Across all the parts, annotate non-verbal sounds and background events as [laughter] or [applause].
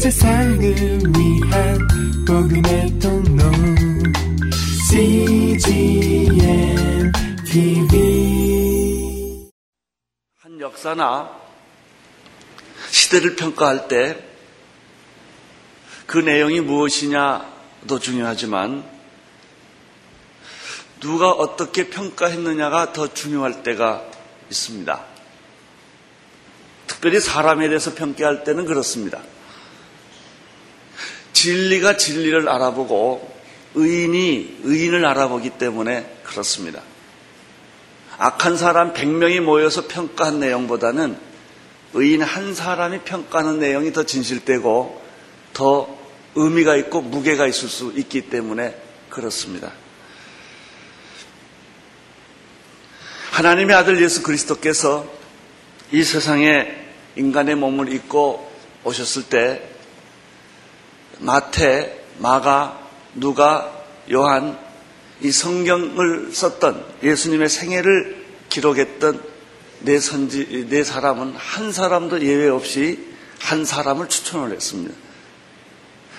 세상을 위한 복음의 통로 CGM TV 한 역사나 시대를 평가할 때 그 내용이 무엇이냐도 중요하지만 누가 어떻게 평가했느냐가 더 중요할 때가 있습니다. 특별히 사람에 대해서 평가할 때는 그렇습니다. 진리가 진리를 알아보고 의인이 의인을 알아보기 때문에 그렇습니다. 악한 사람 100명이 모여서 평가한 내용보다는 의인 한 사람이 평가하는 내용이 더 진실되고 더 의미가 있고 무게가 있을 수 있기 때문에 그렇습니다. 하나님의 아들 예수 그리스도께서 이 세상에 인간의 몸을 입고 오셨을 때 마태, 마가, 누가, 요한 이 성경을 썼던 예수님의 생애를 기록했던 네 선지 네 사람은 한 사람도 예외 없이 한 사람을 추천을 했습니다.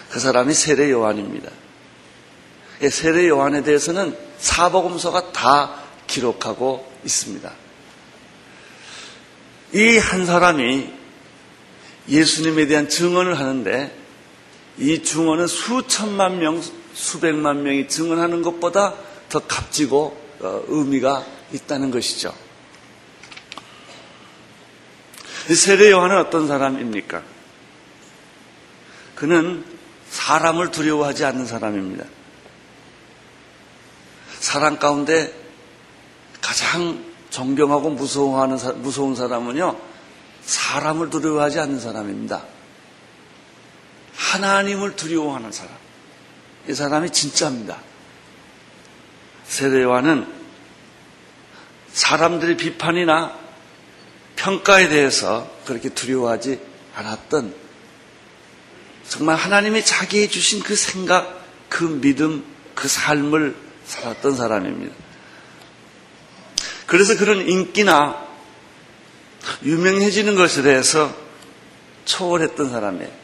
그 사람이 세례 요한입니다. 예, 세례 요한에 대해서는 사복음서가 다 기록하고 있습니다. 이 한 사람이 예수님에 대한 증언을 하는데 이 증언은 수천만 명, 수백만 명이 증언하는 것보다 더 값지고 어, 의미가 있다는 것이죠. 세례 요한은 어떤 사람입니까? 그는 사람을 두려워하지 않는 사람입니다. 사람 가운데 가장 존경하고 무서워하는 무서운 사람은요 사람을 두려워하지 않는 사람입니다. 하나님을 두려워하는 사람. 이 사람이 진짜입니다. 세례와는 사람들의 비판이나 평가에 대해서 그렇게 두려워하지 않았던 정말 하나님이 자기에 주신 그 생각, 그 믿음, 그 삶을 살았던 사람입니다. 그래서 그런 인기나 유명해지는 것에 대해서 초월했던 사람이에요.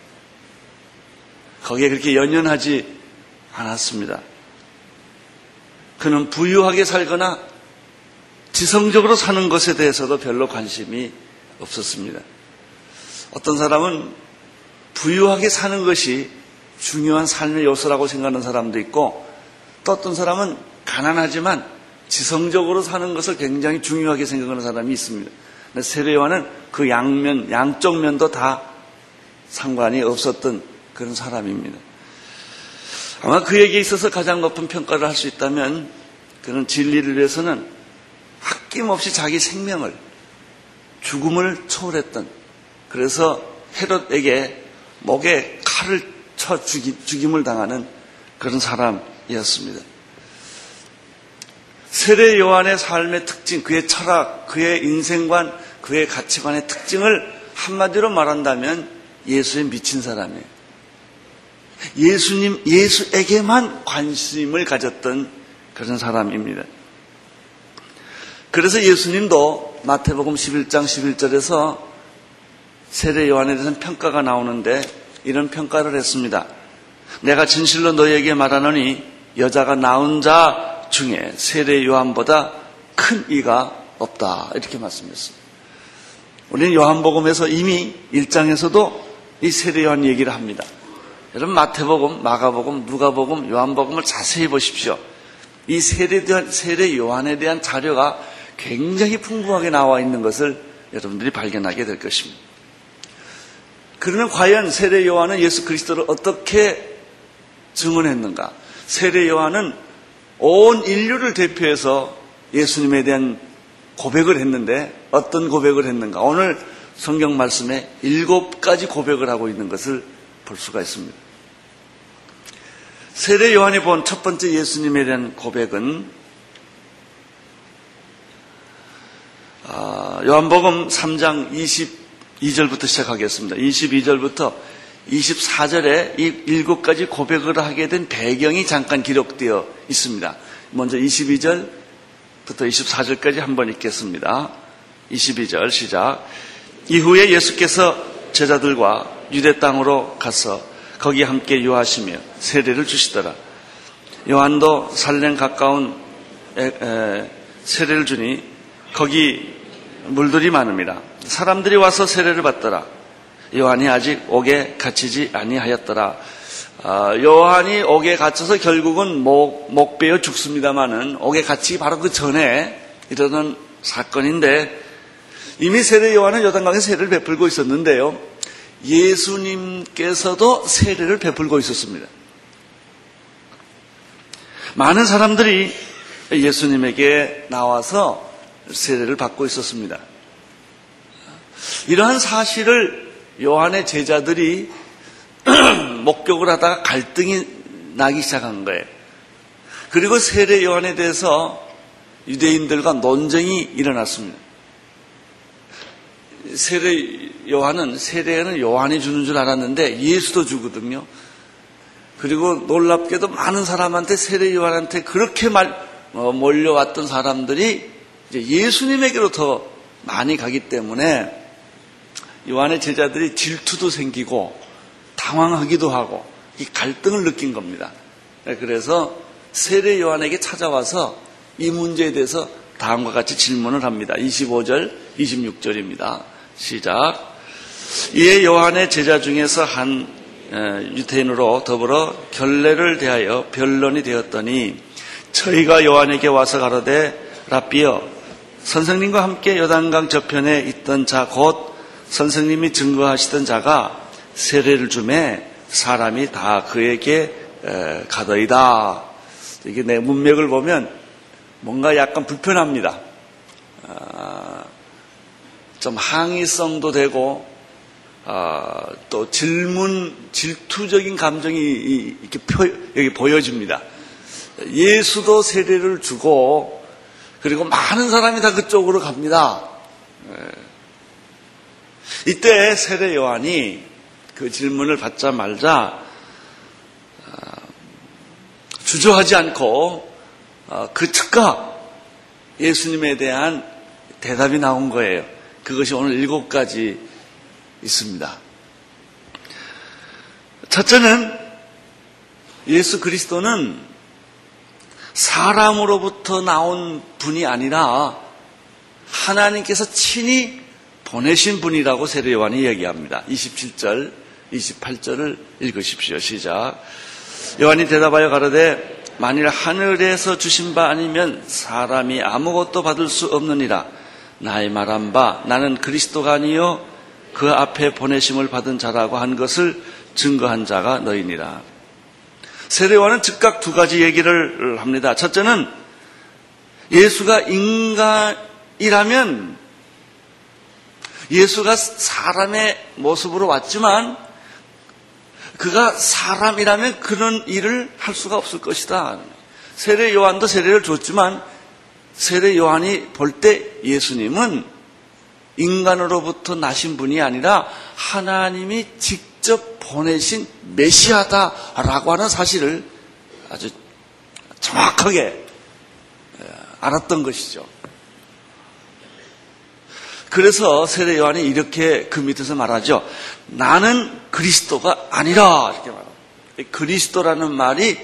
거기에 그렇게 연연하지 않았습니다. 그는 부유하게 살거나 지성적으로 사는 것에 대해서도 별로 관심이 없었습니다. 어떤 사람은 부유하게 사는 것이 중요한 삶의 요소라고 생각하는 사람도 있고 또 어떤 사람은 가난하지만 지성적으로 사는 것을 굉장히 중요하게 생각하는 사람이 있습니다. 세례와는 그 양면, 양쪽 면도 다 상관이 없었던 그런 사람입니다. 아마 그에게 있어서 가장 높은 평가를 할 수 있다면 그는 진리를 위해서는 아낌없이 자기 생명을 죽음을 초월했던 그래서 헤롯에게 목에 칼을 쳐 죽임, 을 당하는 그런 사람이었습니다. 세례 요한의 삶의 특징, 그의 철학, 그의 인생관, 그의 가치관의 특징을 한마디로 말한다면 예수에 미친 사람이에요. 예수님, 예수에게만 관심을 가졌던 그런 사람입니다. 그래서 예수님도 마태복음 11장 11절에서 세례 요한에 대해서 평가가 나오는데 이런 평가를 했습니다. 내가 진실로 너희에게 말하노니 여자가 낳은 자 중에 세례 요한보다 큰 이가 없다. 이렇게 말씀했습니다. 우리는 요한복음에서 이미 1장에서도 이 세례 요한 얘기를 합니다. 여러분 마태복음, 마가복음, 누가복음, 요한복음을 자세히 보십시오. 이 세례, 세례 요한에 대한 자료가 굉장히 풍부하게 나와 있는 것을 여러분들이 발견하게 될 것입니다. 그러면 과연 세례 요한은 예수 그리스도를 어떻게 증언했는가? 세례 요한은 온 인류를 대표해서 예수님에 대한 고백을 했는데 어떤 고백을 했는가? 오늘 성경 말씀에 일곱 가지 고백을 하고 있는 것을 볼 수가 있습니다. 세례 요한이 본 첫 번째 예수님에 대한 고백은 아, 요한복음 3장 22절부터 시작하겠습니다. 22절부터 24절에 이 일곱 가지 고백을 하게 된 배경이 잠깐 기록되어 있습니다. 먼저 22절부터 24절까지 한번 읽겠습니다. 22절 시작. 이후에 예수께서 제자들과 유대 땅으로 가서 거기 함께 유하시며 세례를 주시더라. 요한도 살렘 가까운 세례를 주니 거기 물들이 많음이라. 사람들이 와서 세례를 받더라. 요한이 아직 옥에 갇히지 아니하였더라. 아, 요한이 옥에 갇혀서 결국은 목, 목 베어 죽습니다마는 옥에 갇히기 바로 그 전에 이러던 사건인데 이미 세례 요한은 요단강에 세례를 베풀고 있었는데요. 예수님께서도 세례를 베풀고 있었습니다. 많은 사람들이 예수님에게 나와서 세례를 받고 있었습니다. 이러한 사실을 요한의 제자들이 [clears throat] 목격을 하다가 갈등이 나기 시작한 거예요. 그리고 세례 요한에 대해서 유대인들과 논쟁이 일어났습니다. 세례 요한은 세례는 요한이 주는 줄 알았는데 예수도 주거든요. 그리고 놀랍게도 많은 사람한테 세례 요한한테 그렇게 말 어, 몰려왔던 사람들이 예수님에게로 더 많이 가기 때문에 요한의 제자들이 질투도 생기고 당황하기도 하고 이 갈등을 느낀 겁니다. 네, 그래서 세례 요한에게 찾아와서 이 문제에 대해서 다음과 같이 질문을 합니다. 25절, 26절입니다. 시작. 이에 요한의 제자 중에서 한 유태인으로 더불어 결례를 대하여 변론이 되었더니 저희가 요한에게 와서 가로되 라비어 선생님과 함께 요단강 저편에 있던 자 곧 선생님이 증거하시던 자가 세례를 주매 사람이 다 그에게 가더이다. 이게 내 문맥을 보면 뭔가 약간 불편합니다. 아, 좀 항의성도 되고 아, 또 질문 질투적인 감정이 이렇게 표, 여기 보여집니다. 예수도 세례를 주고 그리고 많은 사람이 다 그쪽으로 갑니다. 이때 세례 요한이 그 질문을 받자말자 아, 주저하지 않고 아, 그 즉각 예수님에 대한 대답이 나온 거예요. 그것이 오늘 일곱 가지 있습니다. 첫째는 예수 그리스도는 사람으로부터 나온 분이 아니라 하나님께서 친히 보내신 분이라고 세례 요한이 얘기합니다. 27절, 28절을 읽으십시오. 시작. 요한이 대답하여 가로되 만일 하늘에서 주신 바 아니면 사람이 아무것도 받을 수 없느니라. 나의 말한 바 나는 그리스도가 아니요 그 앞에 보내심을 받은 자라고 한 것을 증거한 자가 너희니라. 세례와는 즉각 두 가지 얘기를 합니다. 첫째는 예수가 인간이라면 예수가 사람의 모습으로 왔지만 그가 사람이라면 그런 일을 할 수가 없을 것이다. 세례 요한도 세례를 줬지만 세례 요한이 볼 때 예수님은 인간으로부터 나신 분이 아니라 하나님이 직접 보내신 메시아다라고 하는 사실을 아주 정확하게 알았던 것이죠. 그래서 세례 요한이 이렇게 그 밑에서 말하죠. 나는 그리스도가 아니라 이렇게 말합니다. 그리스도라는 말이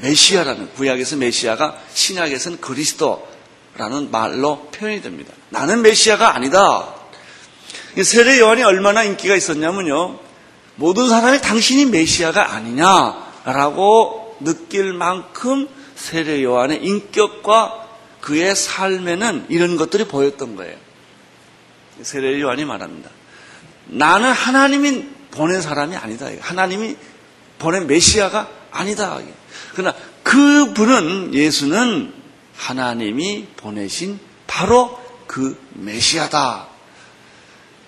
메시아라는 구약에서 메시아가 신약에서는 그리스도라는 말로 표현이 됩니다. 나는 메시아가 아니다. 세례 요한이 얼마나 인기가 있었냐면요. 모든 사람이 당신이 메시아가 아니냐라고 느낄 만큼 세례 요한의 인격과 그의 삶에는 이런 것들이 보였던 거예요. 세례 요한이 말합니다. 나는 하나님이 보낸 사람이 아니다. 하나님이 보낸 메시아가 아니다. 그러나 그분은 예수는 하나님이 보내신 바로 그 메시아다.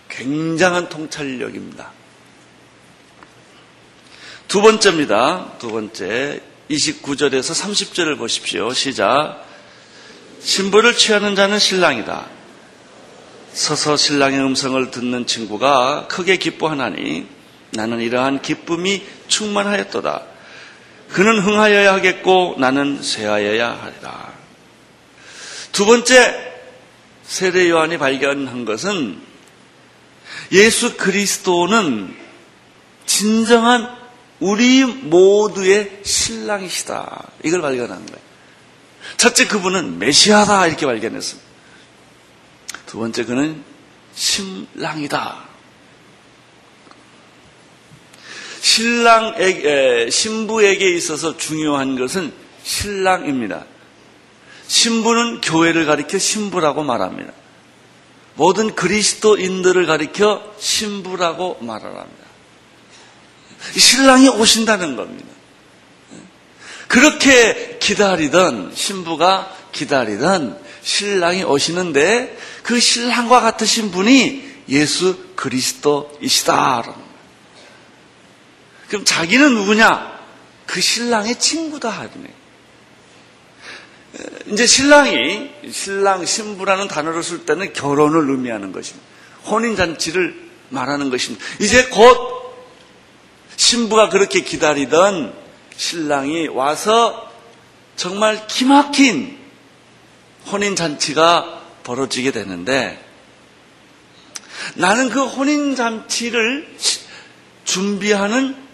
굉장한 통찰력입니다. 두 번째입니다. 두 번째. 29절에서 30절을 보십시오. 시작. 신부를 취하는 자는 신랑이다. 서서 신랑의 음성을 듣는 친구가 크게 기뻐하나니 나는 이러한 기쁨이 충만하였도다. 그는 흥하여야 하겠고 나는 쇠하여야 하리라. 두 번째 세례 요한이 발견한 것은 예수 그리스도는 진정한 우리 모두의 신랑이시다. 이걸 발견한 거예요. 첫째 그분은 메시아다 이렇게 발견했습니다. 두 번째 그는 신랑이다. 신랑에게, 신부에게 있어서 중요한 것은 신랑입니다. 신부는 교회를 가리켜 신부라고 말합니다. 모든 그리스도인들을 가리켜 신부라고 말을 합니다. 신랑이 오신다는 겁니다. 그렇게 기다리던 신부가 기다리던 신랑이 오시는데 그 신랑과 같으신 분이 예수 그리스도이시다. 그럼 자기는 누구냐? 그 신랑의 친구다 하네. 이제 신랑이 신랑 신부라는 단어를 쓸 때는 결혼을 의미하는 것입니다. 혼인 잔치를 말하는 것입니다. 이제 곧 신부가 그렇게 기다리던 신랑이 와서 정말 기막힌 혼인 잔치가 벌어지게 되는데 나는 그 혼인 잔치를 준비하는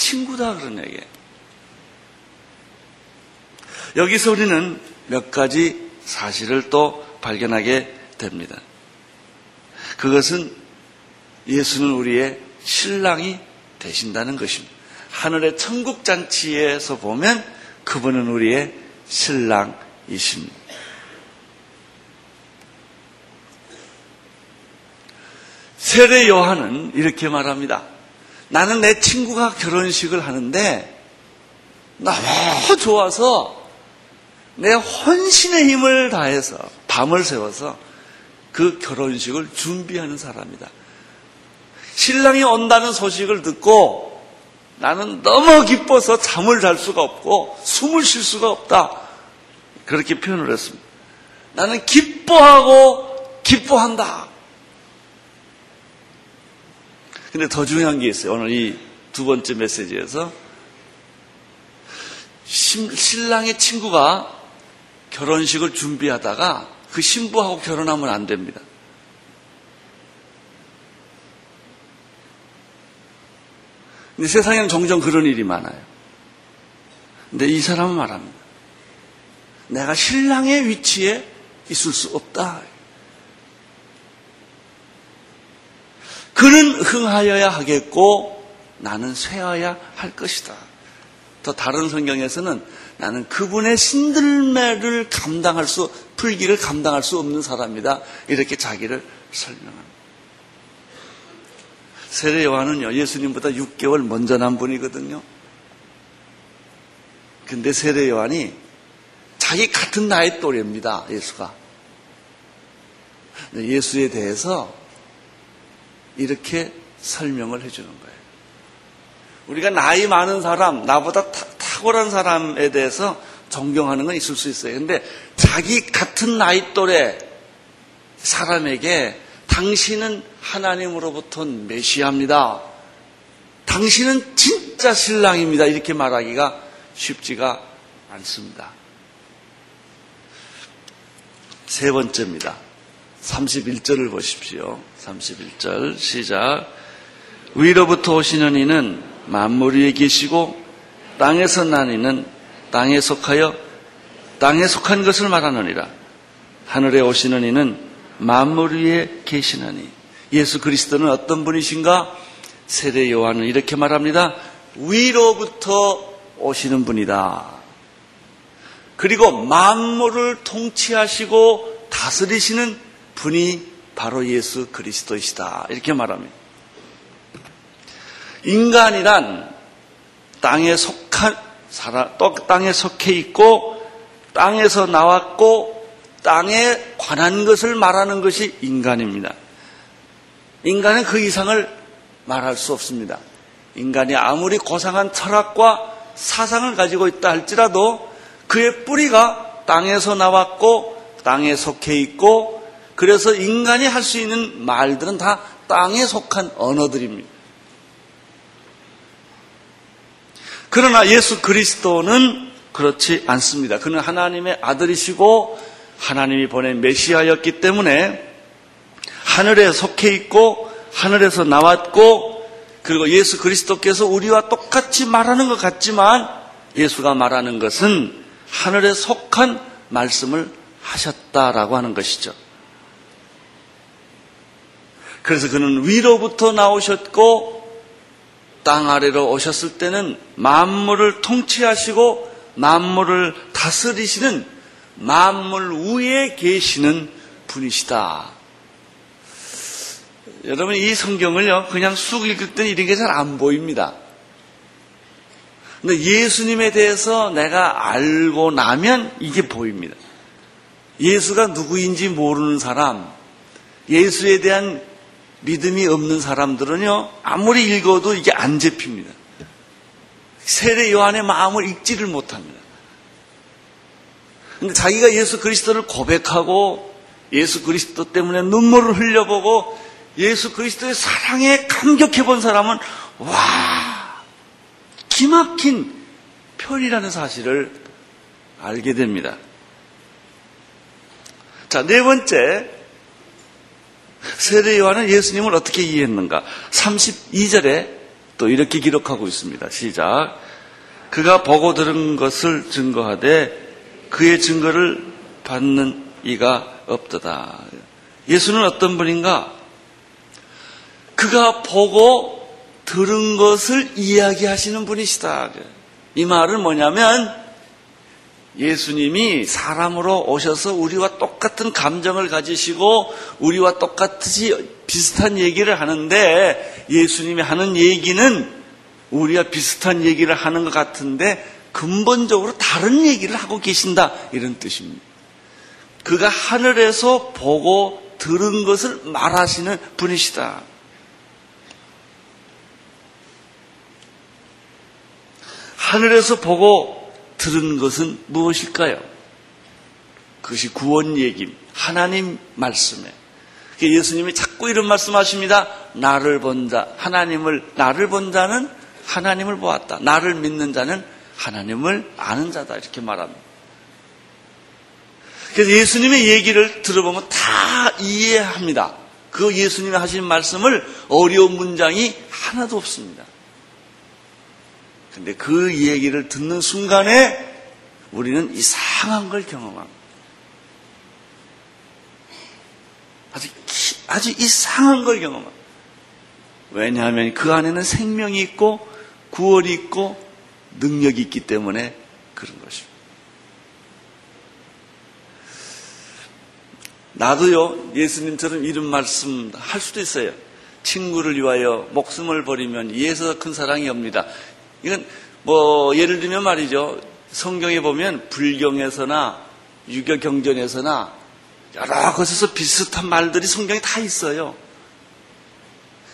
친구다 그런 얘기예요. 여기서 우리는 몇 가지 사실을 또 발견하게 됩니다. 그것은 예수는 우리의 신랑이 되신다는 것입니다. 하늘의 천국 잔치에서 보면 그분은 우리의 신랑이십니다. 세례 요한은 이렇게 말합니다. 나는 내 친구가 결혼식을 하는데 너무 좋아서 내 헌신의 힘을 다해서 밤을 새워서 그 결혼식을 준비하는 사람이다. 신랑이 온다는 소식을 듣고 나는 너무 기뻐서 잠을 잘 수가 없고 숨을 쉴 수가 없다. 그렇게 표현을 했습니다. 나는 기뻐하고 기뻐한다. 근데 더 중요한 게 있어요. 오늘 이 두 번째 메시지에서 신랑의 친구가 결혼식을 준비하다가 그 신부하고 결혼하면 안 됩니다. 근데 세상에는 종종 그런 일이 많아요. 근데 이 사람은 말합니다. 내가 신랑의 위치에 있을 수 없다. 그는 흥하여야 하겠고 나는 쇠어야 할 것이다. 더 다른 성경에서는 나는 그분의 신들매를 감당할 수, 풀기를 감당할 수 없는 사람이다. 이렇게 자기를 설명합니다. 세례 요한은요, 예수님보다 6개월 먼저 난 분이거든요. 근데 세례 요한이 자기 같은 나이 또래입니다, 예수가. 예수에 대해서 이렇게 설명을 해주는 거예요. 우리가 나이 많은 사람, 나보다 탁월한 사람에 대해서 존경하는 건 있을 수 있어요. 근데 자기 같은 나이 또래 사람에게 당신은 하나님으로부터 메시아입니다. 당신은 진짜 신랑입니다. 이렇게 말하기가 쉽지가 않습니다. 세 번째입니다. 31절을 보십시오. 31절 시작. 위로부터 오시는 이는 만물 위에 계시고 땅에서 난 이는 땅에 속하여 땅에 속한 것을 말하느니라. 하늘에 오시는 이는 만물 위에 계시나니 예수 그리스도는 어떤 분이신가? 세례 요한은 이렇게 말합니다. 위로부터 오시는 분이다. 그리고 만물을 통치하시고 다스리시는 분이 바로 예수 그리스도이시다. 이렇게 말합니다. 인간이란 땅에 속한 사람, 또 땅에 속해 있고 땅에서 나왔고 땅에 관한 것을 말하는 것이 인간입니다. 인간은 그 이상을 말할 수 없습니다. 인간이 아무리 고상한 철학과 사상을 가지고 있다 할지라도 그의 뿌리가 땅에서 나왔고 땅에 속해 있고 그래서 인간이 할 수 있는 말들은 다 땅에 속한 언어들입니다. 그러나 예수 그리스도는 그렇지 않습니다. 그는 하나님의 아들이시고 하나님이 보낸 메시아였기 때문에 하늘에 속해 있고 하늘에서 나왔고 그리고 예수 그리스도께서 우리와 똑같이 말하는 것 같지만 예수가 말하는 것은 하늘에 속한 말씀을 하셨다라고 하는 것이죠. 그래서 그는 위로부터 나오셨고 땅 아래로 오셨을 때는 만물을 통치하시고 만물을 다스리시는 만물 위에 계시는 분이시다. 여러분 이 성경을요 그냥 쑥 읽을 때는 이런 게 잘 안 보입니다. 근데 예수님에 대해서 내가 알고 나면 이게 보입니다. 예수가 누구인지 모르는 사람, 예수에 대한 믿음이 없는 사람들은요, 아무리 읽어도 이게 안 잡힙니다. 세례 요한의 마음을 읽지를 못합니다. 근데 자기가 예수 그리스도를 고백하고 예수 그리스도 때문에 눈물을 흘려보고 예수 그리스도의 사랑에 감격해 본 사람은 와 기막힌 편이라는 사실을 알게 됩니다. 자, 네 번째 세례 요한은 예수님을 어떻게 이해했는가? 32절에 또 이렇게 기록하고 있습니다. 시작. 그가 보고 들은 것을 증거하되 그의 증거를 받는 이가 없도다. 예수는 어떤 분인가? 그가 보고 들은 것을 이야기하시는 분이시다. 이 말은 뭐냐면 예수님이 사람으로 오셔서 우리와 똑같은 감정을 가지시고 우리와 똑같이 비슷한 얘기를 하는데 예수님이 하는 얘기는 우리와 비슷한 얘기를 하는 것 같은데 근본적으로 다른 얘기를 하고 계신다 이런 뜻입니다. 그가 하늘에서 보고 들은 것을 말하시는 분이시다. 하늘에서 보고 들은 것은 무엇일까요? 그것이 구원 얘기, 하나님 말씀에. 예수님이 자꾸 이런 말씀하십니다. 나를 본 자, 하나님을, 나를 본 자는 하나님을 보았다. 나를 믿는 자는 하나님을 아는 자다. 이렇게 말합니다. 그래서 예수님의 얘기를 들어보면 다 이해합니다. 그 예수님이 하신 말씀을 어려운 문장이 하나도 없습니다. 근데 그 얘기를 듣는 순간에 우리는 이상한 걸 경험합니다. 아주, 아주 이상한 걸 경험합니다. 왜냐하면 그 안에는 생명이 있고 구원이 있고 능력이 있기 때문에 그런 것입니다. 나도요, 예수님처럼 이런 말씀 할 수도 있어요. 친구를 위하여 목숨을 버리면 이에서 큰 사랑이 옵니다. 이건 뭐 예를 들면 말이죠. 성경에 보면 불경에서나 유교 경전에서나 여러 곳에서 비슷한 말들이 성경에 다 있어요.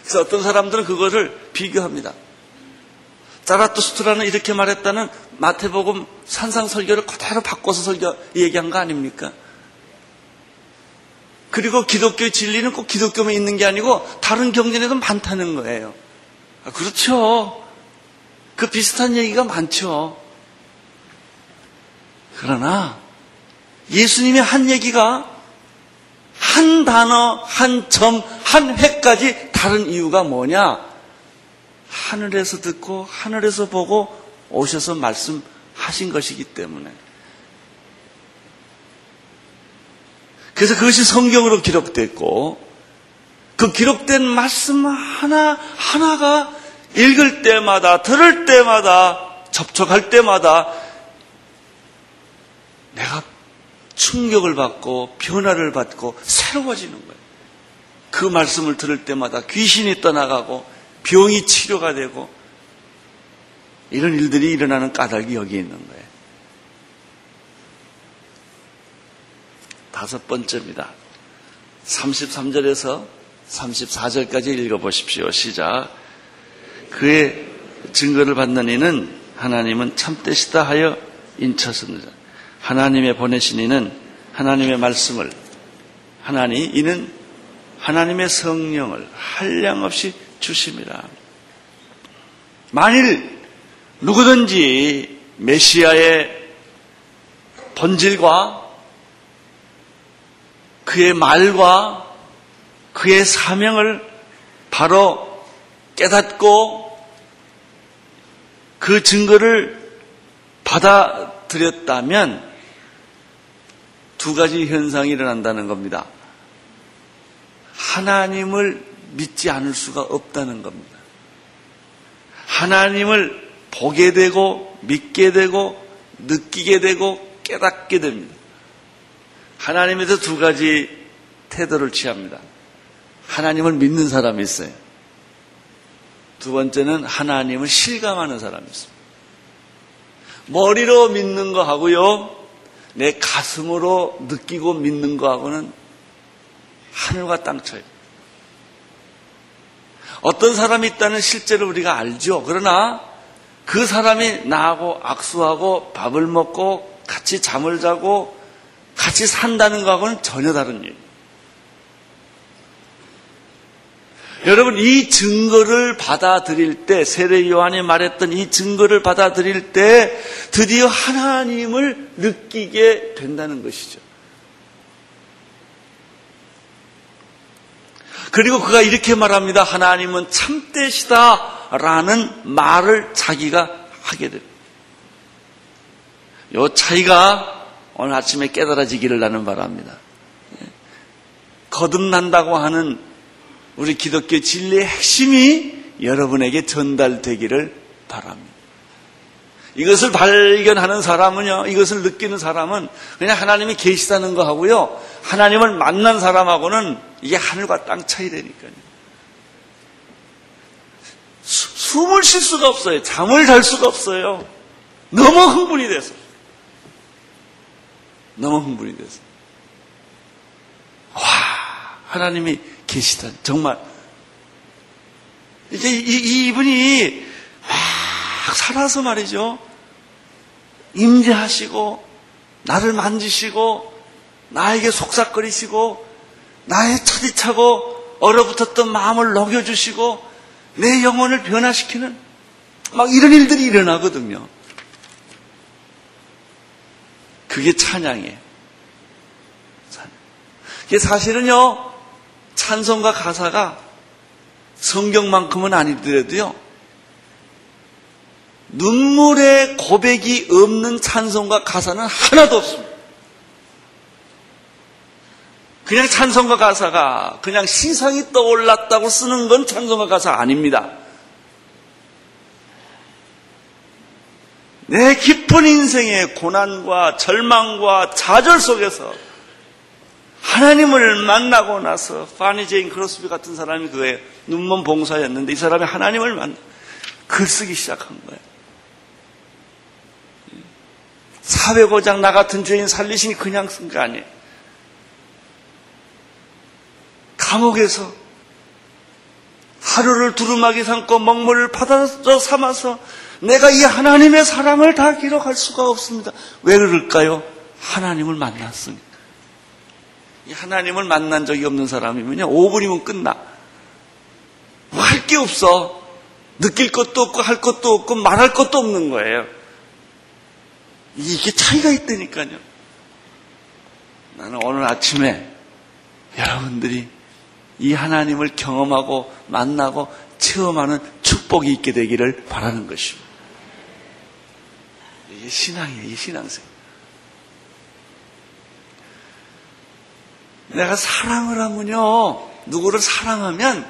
그래서 어떤 사람들은 그거를 비교합니다. 자라투스트라는 이렇게 말했다는 마태복음 산상설교를 그대로 바꿔서 설교 얘기한 거 아닙니까? 그리고 기독교의 진리는 꼭 기독교만 있는 게 아니고 다른 경전에도 많다는 거예요. 아, 그렇죠. 그 비슷한 얘기가 많죠. 그러나 예수님의 한 얘기가 한 단어, 한 점, 한 회까지 다른 이유가 뭐냐? 하늘에서 듣고 하늘에서 보고 오셔서 말씀하신 것이기 때문에. 그래서 그것이 성경으로 기록됐고 그 기록된 말씀 하나 하나가 읽을 때마다, 들을 때마다, 접촉할 때마다 내가 충격을 받고 변화를 받고 새로워지는 거예요. 그 말씀을 들을 때마다 귀신이 떠나가고 병이 치료가 되고 이런 일들이 일어나는 까닭이 여기 있는 거예요. 다섯 번째입니다. 33절에서 34절까지 읽어보십시오. 시작. 그의 증거를 받는 이는 하나님은 참되시다 하여 인쳤습니다. 하나님의 보내신 이는 하나님의 말씀을 하나님 이는 하나님의 성령을 한량없이 주십니다. 만일 누구든지 메시아의 본질과 그의 말과 그의 사명을 바로 깨닫고 그 증거를 받아들였다면 두 가지 현상이 일어난다는 겁니다. 하나님을 믿지 않을 수가 없다는 겁니다. 하나님을 보게 되고 믿게 되고 느끼게 되고 깨닫게 됩니다. 하나님에서 두 가지 태도를 취합니다. 하나님을 믿는 사람이 있어요. 두 번째는 하나님을 실감하는 사람이 있습니다. 머리로 믿는 거 하고요. 내 가슴으로 느끼고 믿는 거 하고는 하늘과 땅 차이. 어떤 사람이 있다는 실제로 우리가 알죠. 그러나 그 사람이 나하고 악수하고 밥을 먹고 같이 잠을 자고 같이 산다는 거하고는 전혀 다른 일. 여러분 이 증거를 받아들일 때 세례 요한이 말했던 이 증거를 받아들일 때 드디어 하나님을 느끼게 된다는 것이죠. 그리고 그가 이렇게 말합니다. 하나님은 참되시다라는 말을 자기가 하게 됩니다. 요 차이가 오늘 아침에 깨달아지기를 나는 바랍니다. 거듭난다고 하는 우리 기독교 진리의 핵심이 여러분에게 전달되기를 바랍니다. 이것을 발견하는 사람은요, 이것을 느끼는 사람은 그냥 하나님이 계시다는 거 하고요, 하나님을 만난 사람하고는 이게 하늘과 땅 차이라니까요. 수, 숨을 쉴 수가 없어요. 잠을 잘 수가 없어요. 너무 흥분이 돼서. 너무 흥분이 돼서. 와, 하나님이 계시다. 정말. 이제 이, 이분이 막 살아서 말이죠. 임재하시고, 나를 만지시고, 나에게 속삭거리시고, 나의 차디차고, 얼어붙었던 마음을 녹여주시고, 내 영혼을 변화시키는, 막 이런 일들이 일어나거든요. 그게 찬양이에요. 이게 사실은요, 찬송가 가사가 성경만큼은 아니더라도요, 눈물의 고백이 없는 찬송가 가사는 하나도 없습니다. 그냥 찬송가 가사가 그냥 시상이 떠올랐다고 쓰는 건 찬송가 가사 아닙니다. 내 깊은 인생의 고난과 절망과 좌절 속에서 하나님을 만나고 나서 파니 제인 크로스비 같은 사람이 그의 눈먼 봉사였는데 이 사람이 하나님을 만나 글 쓰기 시작한 거예요. 사회고장 나 같은 죄인 살리시니 그냥 쓴거 아니에요. 감옥에서 하루를 두루마기 삼고 먹물을 받아 삼아서 내가 이 하나님의 사랑을 다 기록할 수가 없습니다. 왜 그럴까요? 하나님을 만났으니까. 이 하나님을 만난 적이 없는 사람이면요, 5분이면 끝나. 뭐 할 게 없어. 느낄 것도 없고, 할 것도 없고, 말할 것도 없는 거예요. 이게 차이가 있다니까요. 나는 오늘 아침에 여러분들이 이 하나님을 경험하고 만나고 체험하는 축복이 있게 되기를 바라는 것입니다. 이게 신앙이에요, 이게 신앙생. 내가 사랑을 하면요, 누구를 사랑하면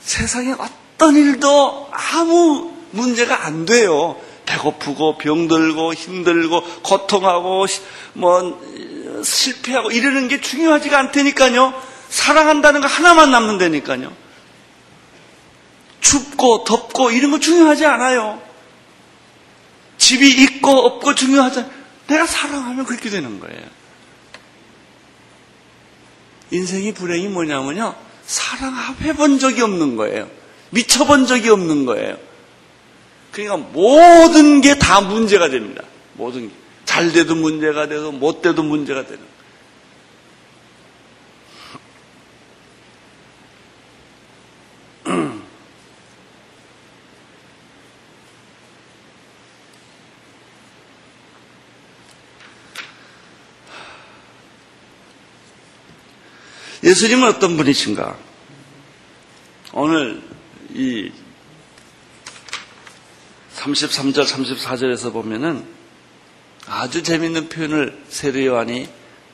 세상에 어떤 일도 아무 문제가 안 돼요. 배고프고 병들고 힘들고 고통하고 뭐 실패하고 이러는 게 중요하지가 않다니까요. 사랑한다는 거 하나만 남는다니까요. 춥고 덥고 이런 거 중요하지 않아요. 집이 있고 없고 중요하지 않아요. 내가 사랑하면 그렇게 되는 거예요. 인생의 불행이 뭐냐면요. 사랑해 본 적이 없는 거예요. 미쳐본 적이 없는 거예요. 그러니까 모든 게 다 문제가 됩니다. 모든 게. 잘 돼도 문제가 되고 못 돼도 문제가 되는 예수님은 어떤 분이신가? 오늘 이 33절, 34절에서 보면은 아주 재밌는 표현을 세례 요한이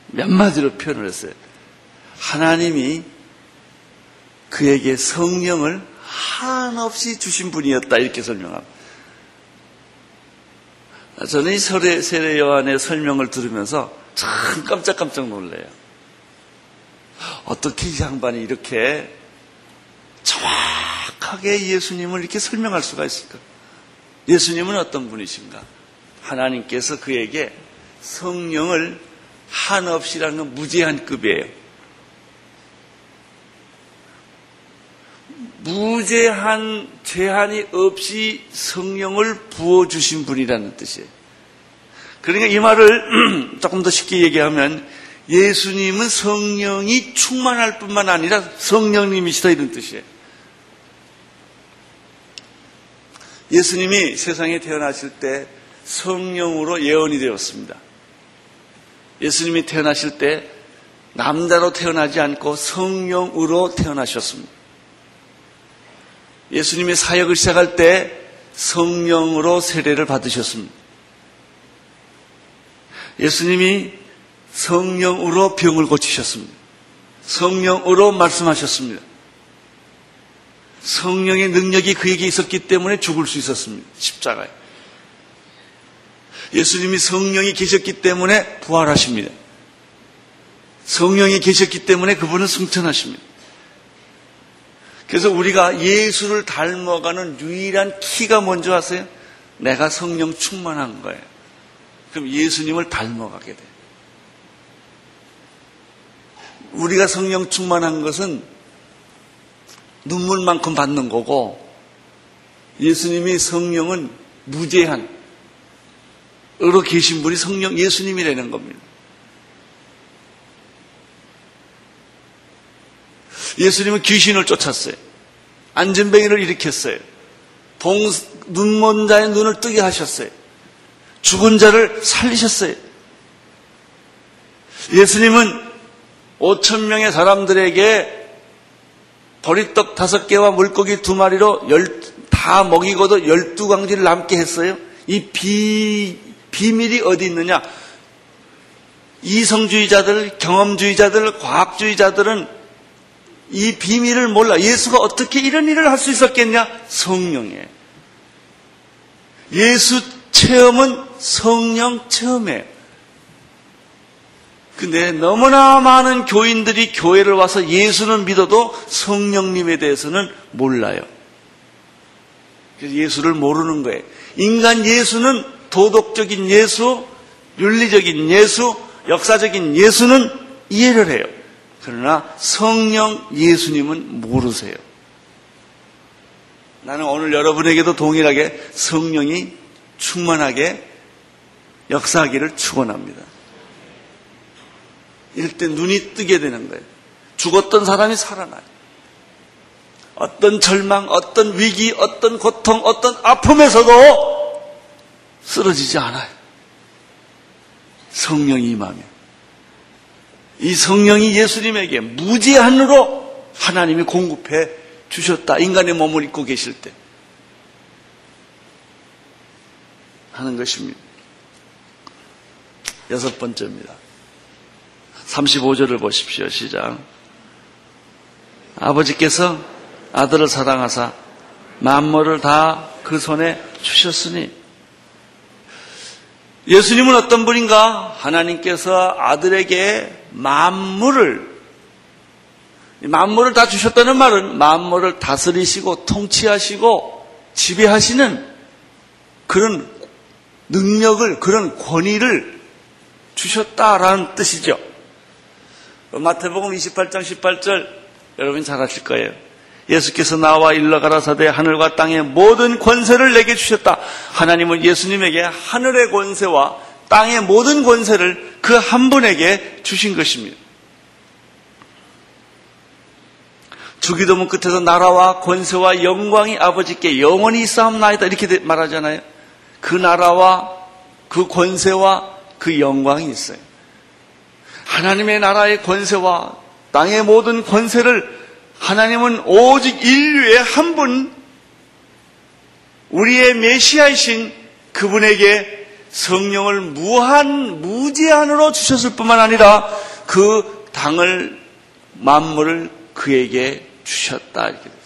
몇 마디로 표현을 했어요. 하나님이 그에게 성령을 한없이 주신 분이었다 이렇게 설명합니다. 저는 이 세례, 세례 요한의 설명을 들으면서 참 깜짝깜짝 놀래요. 어떻게 이 양반이 이렇게 정확하게 예수님을 이렇게 설명할 수가 있을까? 예수님은 어떤 분이신가? 하나님께서 그에게 성령을 한없이라는 건 무제한 급이에요. 무제한 제한이 없이 성령을 부어 주신 분이라는 뜻이에요. 그러니까 이 말을 [clears throat] 조금 더 쉽게 얘기하면 예수님은 성령이 충만할 뿐만 아니라 성령님이시다 이런 뜻이에요. 예수님이 세상에 태어나실 때 성령으로 예언이 되었습니다. 예수님이 태어나실 때 남자로 태어나지 않고 성령으로 태어나셨습니다. 예수님이 사역을 시작할 때 성령으로 세례를 받으셨습니다. 예수님이 성령으로 병을 고치셨습니다. 성령으로 말씀하셨습니다. 성령의 능력이 그에게 있었기 때문에 죽을 수 있었습니다. 십자가에. 예수님이 성령이 계셨기 때문에 부활하십니다. 성령이 계셨기 때문에 그분은 승천하십니다. 그래서 우리가 예수를 닮아가는 유일한 키가 뭔지 아세요? 내가 성령 충만한 거예요. 그럼 예수님을 닮아가게 돼. 우리가 성령 충만한 것은 눈물만큼 받는 거고 예수님이 성령은 무제한 으로 계신 분이 성령 예수님이라는 겁니다. 예수님은 귀신을 쫓았어요. 안전뱅이를 일으켰어요. 봉, 눈먼 자의 눈을 뜨게 하셨어요. 죽은 자를 살리셨어요. 예수님은 5천 명의 사람들에게 보리떡 다섯 개와 물고기 두 마리로 열, 다 먹이고도 열두 광지를 남게 했어요. 이 비, 비밀이 어디 있느냐? 이성주의자들, 경험주의자들, 과학주의자들은 이 비밀을 몰라. 예수가 어떻게 이런 일을 할 수 있었겠냐? 성령에. 예수 체험은 성령 체험이에요. 근데 너무나 많은 교인들이 교회를 와서 예수는 믿어도 성령님에 대해서는 몰라요. 그래서 예수를 모르는 거예요. 인간 예수는 도덕적인 예수, 윤리적인 예수, 역사적인 예수는 이해를 해요. 그러나 성령 예수님은 모르세요. 나는 오늘 여러분에게도 동일하게 성령이 충만하게 역사하기를 축원합니다. 이럴 때 눈이 뜨게 되는 거예요. 죽었던 사람이 살아나요. 어떤 절망, 어떤 위기, 어떤 고통, 어떤 아픔에서도 쓰러지지 않아요. 성령이 임하면. 이 성령이 예수님에게 무제한으로 하나님이 공급해 주셨다. 인간의 몸을 입고 계실 때. 하는 것입니다. 여섯 번째입니다. 35절을 보십시오. 시작. 아버지께서 아들을 사랑하사 만물을 다 그 손에 주셨으니 예수님은 어떤 분인가? 하나님께서 아들에게 만물을 만물을 다 주셨다는 말은 만물을 다스리시고 통치하시고 지배하시는 그런 능력을 그런 권위를 주셨다라는 뜻이죠. 마태복음 28장 18절 여러분 잘 아실 거예요. 예수께서 나와 일러 가라사대 하늘과 땅의 모든 권세를 내게 주셨다. 하나님은 예수님에게 하늘의 권세와 땅의 모든 권세를 그 한 분에게 주신 것입니다. 주기도문 끝에서 나라와 권세와 영광이 아버지께 영원히 있사옵나이다 이렇게 말하잖아요. 그 나라와 그 권세와 그 영광이 있어요. 하나님의 나라의 권세와 땅의 모든 권세를 하나님은 오직 인류의 한 분, 우리의 메시아이신 그분에게 성령을 무한, 무제한으로 주셨을 뿐만 아니라 그 당을, 만물을 그에게 주셨다. 이렇게 됐어요.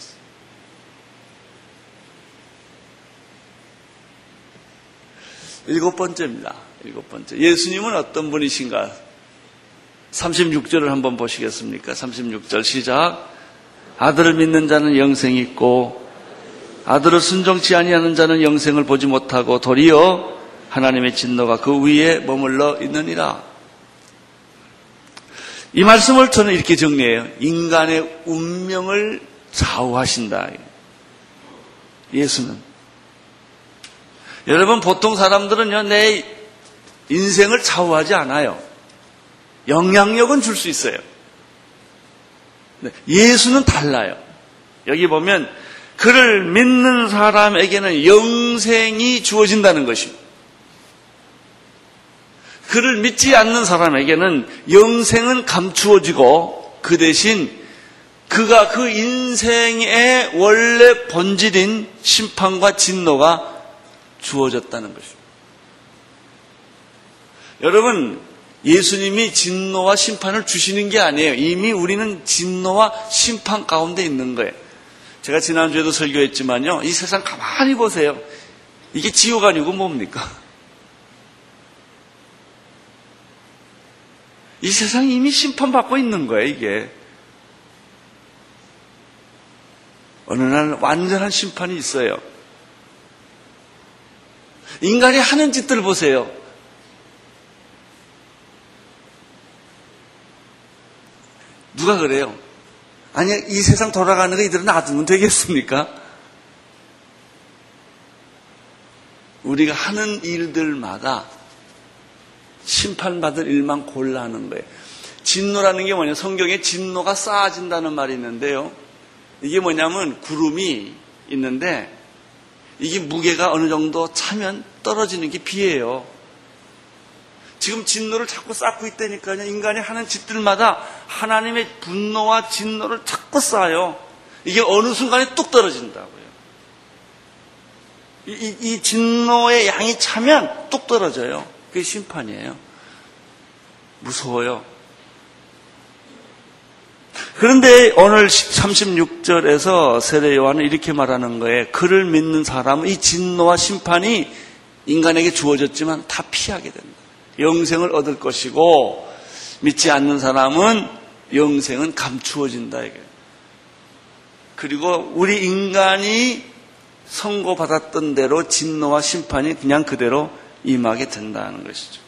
일곱 번째입니다. 일곱 번째. 예수님은 어떤 분이신가? 36절을 한번 보시겠습니까? 36절 시작. 아들을 믿는 자는 영생이 있고 아들을 순종치 아니하는 자는 영생을 보지 못하고 도리어 하나님의 진노가 그 위에 머물러 있느니라. 이 말씀을 저는 이렇게 정리해요. 인간의 운명을 좌우하신다. 예수는. 여러분, 보통 사람들은요, 내 인생을 좌우하지 않아요. 영향력은 줄 수 있어요. 네, 예수는 달라요. 여기 보면 그를 믿는 사람에게는 영생이 주어진다는 것입니다. 그를 믿지 않는 사람에게는 영생은 감추어지고 그 대신 그가 그 인생의 원래 본질인 심판과 진노가 주어졌다는 것입니다. 여러분, 예수님이 진노와 심판을 주시는 게 아니에요. 이미 우리는 진노와 심판 가운데 있는 거예요. 제가 지난주에도 설교했지만요. 이 세상 가만히 보세요. 이게 지옥 아니고 뭡니까? 이 세상이 이미 심판받고 있는 거예요, 이게. 어느 날 완전한 심판이 있어요. 인간이 하는 짓들 보세요. 누가 그래요? 아니, 이 세상 돌아가는 거 이들은 놔두면 되겠습니까? 우리가 하는 일들마다 심판받을 일만 골라 하는 거예요. 진노라는 게 뭐냐? 성경에 진노가 쌓아진다는 말이 있는데요. 이게 뭐냐면 구름이 있는데 이게 무게가 어느 정도 차면 떨어지는 게 비예요. 지금 진노를 자꾸 쌓고 있다니까요. 인간이 하는 짓들마다 하나님의 분노와 진노를 자꾸 쌓아요. 이게 어느 순간에 뚝 떨어진다고요. 이, 이, 이 진노의 양이 차면 뚝 떨어져요. 그게 심판이에요. 무서워요. 그런데 오늘 36절에서 세례 요한은 이렇게 말하는 거예요. 그를 믿는 사람은 이 진노와 심판이 인간에게 주어졌지만 다 피하게 된다. 영생을 얻을 것이고 믿지 않는 사람은 영생은 감추어진다 이게. 그리고 우리 인간이 선고받았던 대로 진노와 심판이 그냥 그대로 임하게 된다는 것이죠.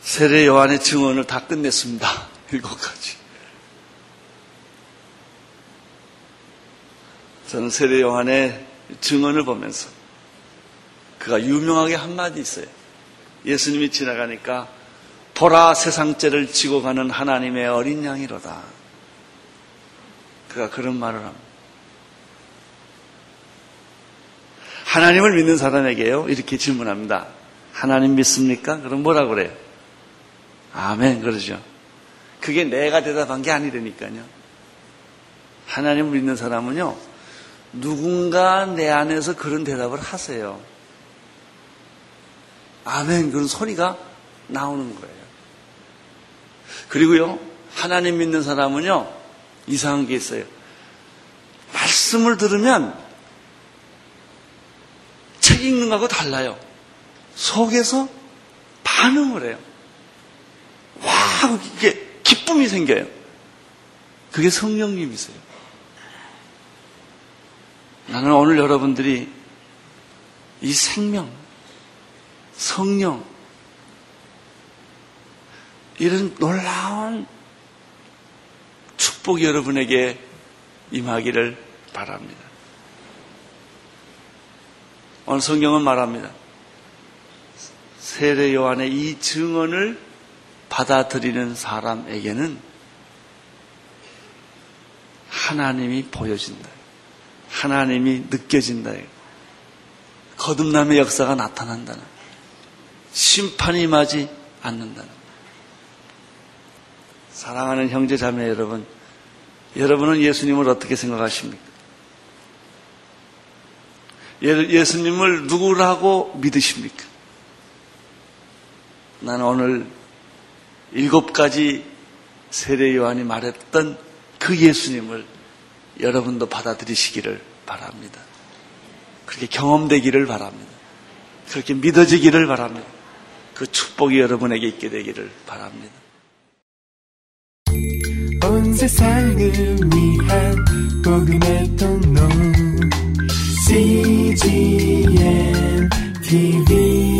세례 요한의 증언을 다 끝냈습니다. [laughs] 일곱 가지. 저는 세례 요한의 증언을 보면서 그가 유명하게 한마디 있어요. 예수님이 지나가니까 보라 세상죄를 지고 가는 하나님의 어린 양이로다. 그가 그런 말을 합니다. 하나님을 믿는 사람에게요, 이렇게 질문합니다. 하나님 믿습니까? 그럼 뭐라 그래요? 아멘, 그러죠. 그게 내가 대답한 게 아니라니까요. 하나님을 믿는 사람은요, 누군가 내 안에서 그런 대답을 하세요. 아멘, 그런 소리가 나오는 거예요. 그리고요, 하나님 믿는 사람은요, 이상한 게 있어요. 말씀을 들으면 책 읽는 거하고 달라요. 속에서 반응을 해요. 와, 이게 기쁨이 생겨요. 그게 성령님이세요. 나는 오늘 여러분들이 이 생명, 성령, 이런 놀라운 축복이 여러분에게 임하기를 바랍니다. 오늘 성경은 말합니다. 세례 요한의 이 증언을 받아들이는 사람에게는 하나님이 보여진다. 하나님이 느껴진다. 거듭남의 역사가 나타난다는. 심판이 임하지 않는다는. 사랑하는 형제 자매 여러분, 여러분은 예수님을 어떻게 생각하십니까? 예, 예수님을 누구라고 믿으십니까? 나는 오늘 일곱 가지 세례 요한이 말했던 그 예수님을 여러분도 받아들이시기를 바랍니다. 그렇게 경험되기를 바랍니다. 그렇게 믿어지기를 바랍니다. 그 축복이 여러분에게 있게 되기를 바랍니다. 온 세상을 위한 복음의 통로 CGM TV